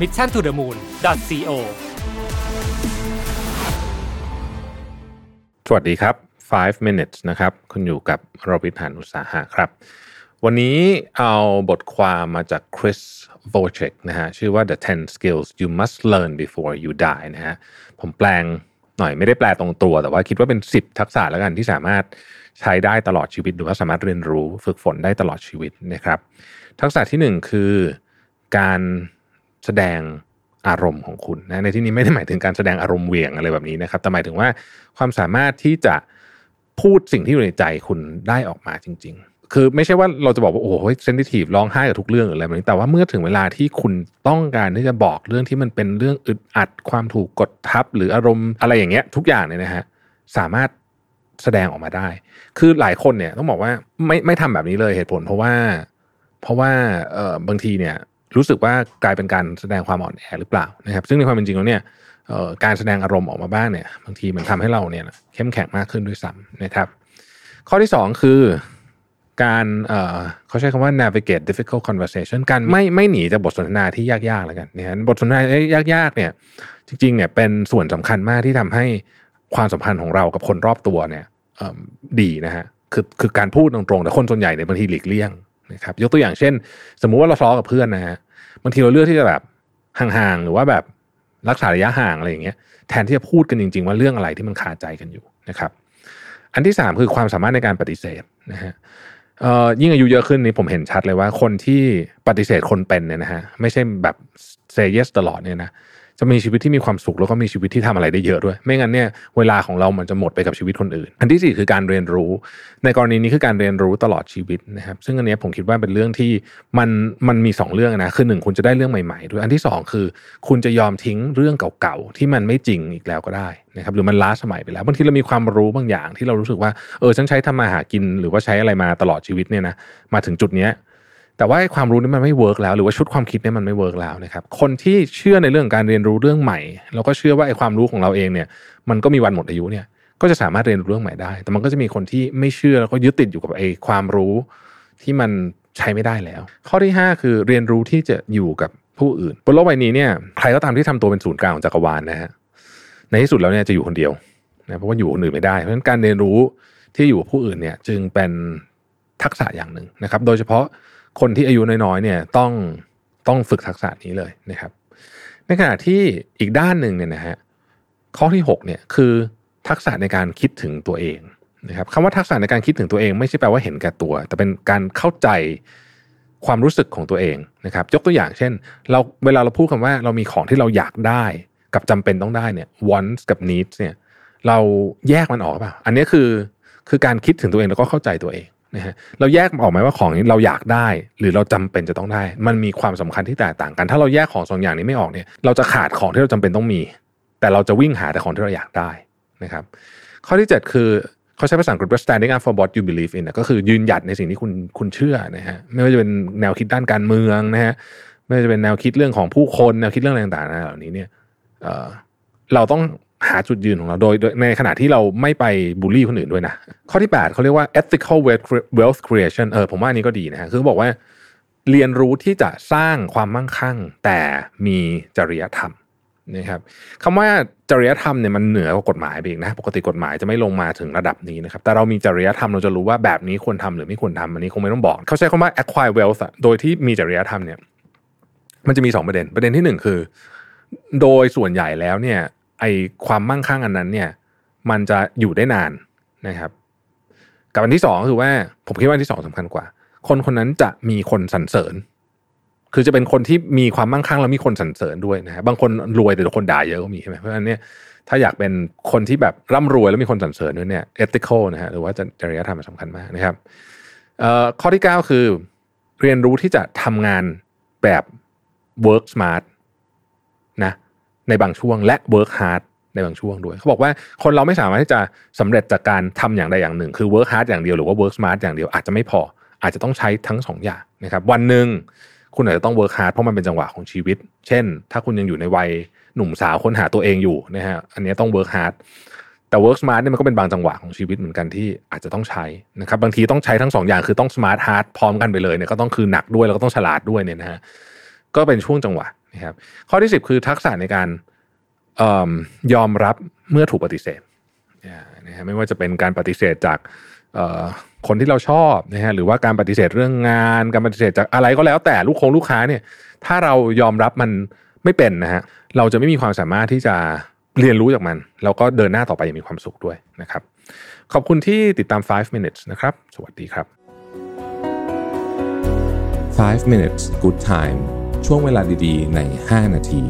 mission to the moon co สวัสดีครับ 5 minutes นะครับ คุณอยู่กับโรบิทหานอุตสาหะครับ วันนี้เอาบทความมาจาก Chris Vochek นะฮะ ชื่อว่า The 10 Skills You Must Learn Before You Die นะฮะ ผมแปลงหน่อยไม่ได้แปลตรงตัว แต่ว่าคิดว่าเป็น 10 ทักษะแล้วกันที่สามารถใช้ได้ตลอดชีวิต หรือว่าสามารถเรียนรู้ฝึกฝนได้ตลอดชีวิตนะครับ ทักษะที่หนึ่งคือการ แสดงอารมณ์ของคุณนะในที่นี้ไม่ได้หมายถึงการแสดงอารมณ์เหวี่ยงอะไรแบบนี้นะครับ แต่หมายถึงว่าความสามารถที่จะพูดสิ่งที่อยู่ในใจคุณได้ออกมาจริง ๆ คือไม่ใช่ว่าเราจะบอกว่าโอ้โหเซนซิทีฟร้องไห้กับทุกเรื่องหรืออะไรแบบนี้แต่ว่าเมื่อถึงเวลาที่คุณต้องการที่จะบอกเรื่องที่มันเป็นเรื่องอึดอัดความถูกกดทับ หรืออารมณ์อะไรอย่างเงี้ย ทุกอย่างเนี่ยนะฮะสามารถแสดงออกมาได้ คือหลายคนเนี่ยต้องบอกว่าไม่ไม่ทำแบบนี้เลยเหตุผล เพราะว่า เพราะว่าเออบางทีเนี่ย รู้สึกว่ากลายเป็นการแสดงความอ่อนแอหรือเปล่านะครับ ซึ่งในความเป็นจริงแล้วเนี่ยการแสดงอารมณ์ออกมาบ้างเนี่ย บางทีมันทำให้เราเนี่ยเข้มแข็งมากขึ้นด้วยซ้ำนะครับ ข้อที่สองคือการเขาใช้คำว่า navigate difficult conversation การไม่ไม่หนีจากบทสนทนาที่ยากๆแล้วกันเนะฮะบทสนทนายากๆเนี่ย จริงๆเนี่ยเป็นส่วนสำคัญมากที่ทำให้ความสัมพันธ์ของเรากับคนรอบตัวเนี่ยดีนะฮะคือคือการพูดตรงๆแต่คนส่วนใหญ่เนี่ยบางทีหลีกเลี่ยง นะครับยกตัวอย่างเช่น สมมุติว่าเราทะเลาะกับเพื่อนนะฮะบางทีเราเลือกที่จะแบบห่างๆหรือว่าแบบรักษาระยะห่างอะไรอย่างเงี้ยแทนที่จะพูดกันจริง ๆ ว่าเรื่องอะไรที่มันคาใจกันอยู่นะครับ อันที่สามคือความสามารถในการปฏิเสธนะฮะยิ่งอายุเยอะขึ้นนี่ผมเห็นชัดเลยว่าคนที่ปฏิเสธคนเป็นเนี่ยนะฮะไม่ใช่แบบเซเยสตลอดเนี่ยนะ จะมีชีวิตที่มีความสุขแล้วก็มีชีวิตที่ทำอะไรได้เยอะด้วย ไม่งั้นเนี่ยเวลาของเรามันจะหมดไปกับชีวิตคนอื่น อันที่สี่คือการเรียนรู้ ในกรณีนี้คือการเรียนรู้ตลอดชีวิตนะครับ ซึ่งอันนี้ผมคิดว่าเป็นเรื่องที่มันมันมีสองเรื่องนะคือหนึ่งคุณจะได้เรื่องใหม่ๆด้วยอันที่สองคือ คุณจะยอมทิ้งเรื่องเก่าๆที่มันไม่จริงอีกแล้วก็ได้นะครับหรือมันล้าสมัยไปแล้วบางทีเรามีความรู้บางอย่างที่เรารู้สึกว่าเออฉันใช้ทำมาหากินหรือว่าใช้อะไรมาตลอดชีวิตเนี่ยนะมาถึงจุดเนี้ย แต่ว่าความรู้นี้มันไม่ work แล้วหรือว่าชุดความคิดนี่มันไม่ work แล้วนะครับคนที่เชื่อในเรื่องการเรียนรู้เรื่องใหม่ แล้วก็เชื่อว่าไอ้ความรู้ของเราเองเนี่ย มันก็มีวันหมดอายุเนี่ย ก็จะสามารถเรียนรู้เรื่องใหม่ได้ แต่มันก็จะมีคนที่ไม่เชื่อแล้วก็ยึดติดอยู่กับไอ้ความรู้ที่มันใช้ไม่ได้แล้ว ข้อที่ 5 คือเรียนรู้ที่จะอยู่กับผู้อื่นบนโลกใบนี้เนี่ยใครก็ตามที่ทำตัวเป็นศูนย์กลางของจักรวาลนะฮะในที่สุดแล้วเนี่ยจะอยู่คนเดียวนะเพราะว่าอยู่คนอื่นไม่ได้เพราะฉะนั้นการเรียนรู้ที่อยู่กับผู้อื่นเนี่ยจึงเป็นทักษะอย่างหนึ่งนะครับ โดยเฉพาะ คนที่อายุน้อยๆเนี่ยต้องต้องฝึกทักษะนี้เลยนะครับ ในขณะที่อีกด้านหนึ่งเนี่ยนะฮะข้อที่6เนี่ยคือทักษะในการคิดถึงตัวเองนะครับคำว่าทักษะในการคิดถึงตัวเองไม่ใช่แปลว่าเห็นแก่ตัว แต่เป็นการเข้าใจความรู้สึกของตัวเองนะครับ ยกตัวอย่างเช่น เราเวลาเราพูดคำว่าเรามีของที่เราอยากได้กับจำเป็นต้องได้เนี่ย wants กับ needs เนี่ยเราแยกมันออกเปล่าอันนี้คือคือการคิดถึงตัวเองแล้วก็เข้าใจตัวเอง นะฮะเราแยกออกไหมว่าของนี้เราอยากได้ หรือเราจำเป็นจะต้องได้ มันมีความสำคัญที่แตกต่างกัน ถ้าเราแยกของสองอย่างนี้ไม่ออกเนี่ยเราจะขาดของที่เราจำเป็นต้องมี แต่เราจะวิ่งหาแต่ของที่เราอยากได้นะครับข้อที่ 7 คือเขาใช้ภาษาอังกฤษว่า standing up for what you believe in ก็คือยืนหยัดในสิ่งที่คุณคุณเชื่อนะฮะไม่ว่าจะเป็นแนวคิดด้านการเมืองนะฮะไม่ว่าจะเป็นแนวคิดเรื่องของผู้คนแนวคิดเรื่องอะไรต่างๆนะเหล่านี้เนี่ยเเราต้อง หาจุดยืนของเราโดยโดยในขณะที่เราไม่ไปบูลลี่คนอื่นด้วยนะข้อที่ 8เขาเรียกว่า ethical wealth creation เออผมว่านี้ก็ดีนะฮะคือบอกว่า เรียนรู้ที่จะสร้างความมั่งคั่ง แต่มีจริยธรรมนะครับคำว่าจริยธรรมเนี่ยมันเหนือกว่ากฎหมายไปอีกนะ ปกติกฎหมายจะไม่ลงมาถึงระดับนี้นะครับแต่เรามีจริยธรรมเราจะรู้ว่าแบบนี้ควรทำหรือไม่ควรทำอันนี้คงไม่ต้องบอก เขาใช้คำว่า acquire wealth โดยที่มีจริยธรรมเนี่ยมันจะมีสองประเด็นประเด็นที่หนึ่งคือ โดยส่วนใหญ่แล้วเนี่ย ไอความมั่งคั่งอันนั้นเนี่ย มันจะอยู่ได้นานนะครับ กับอันที่สองคือว่าผมคิดว่าอันที่สองสำคัญกว่า คนคนนั้นจะมีคนสรรเสริญ คือจะเป็นคนที่มีความมั่งคั่งแล้วมีคนสรรเสริญด้วยนะฮะบางคนรวยแต่คนด่าเยอะก็มีใช่ไหมเพราะฉะนั้นเนี่ยถ้าอยากเป็นคนที่แบบร่ำรวยแล้วมีคนสรรเสริญด้วยเนี่ย ethical นะฮะหรือว่าจริยธรรมสำคัญมากนะครับข้อที่ 9 คือ เรียนรู้ที่จะทำงานแบบ work smart นะ ในบางช่วงและ work hard ในบางช่วงด้วย เขาบอกว่าคนเราไม่สามารถที่จะสำเร็จจากการทำอย่างใดอย่างหนึ่ง คือ work hard อย่างเดียวหรือว่า work smart อย่างเดียวอาจจะไม่พอ อาจจะต้องใช้ทั้งสองอย่างนะครับวันหนึ่งคุณอาจจะต้อง work hard เพราะมันเป็นจังหวะของชีวิต เช่น ถ้าคุณยังอยู่ในวัยหนุ่มสาวค้นหาตัวเองอยู่นะฮะอันนี้ต้อง work hard แต่ work smart เนี่ยมันก็เป็นบางจังหวะของชีวิตเหมือนกันที่อาจจะต้องใช้นะครับบางทีต้องใช้ทั้งสองอย่างคือต้อง smart hard พร้อมกันไปเลยเนี่ยก็ต้องคือหนักด้วยแล้วก็ต้องฉลาดด้วยเนี่ยนะฮะก็เป็นช่วงจังหวะ นะครับข้อที่ 10 คือทักษะในการยอมรับเมื่อถูกปฏิเสธนะฮะไม่ว่าจะเป็นการปฏิเสธจากคนที่เราชอบนะฮะหรือว่าการปฏิเสธเรื่องงาน การปฏิเสธจากอะไรก็แล้วแต่ลูกคงลูกค้าเนี่ย ถ้าเรายอมรับมันไม่เป็นนะฮะเราจะไม่มีความสามารถที่จะเรียนรู้จากมัน แล้วก็เดินหน้าต่อไปอย่างมีความสุขด้วยนะครับ ขอบคุณที่ติดตาม 5 minutes นะครับ สวัสดีครับ 5 minutes good time ช่วงเวลาดีๆ ใน 5 นาที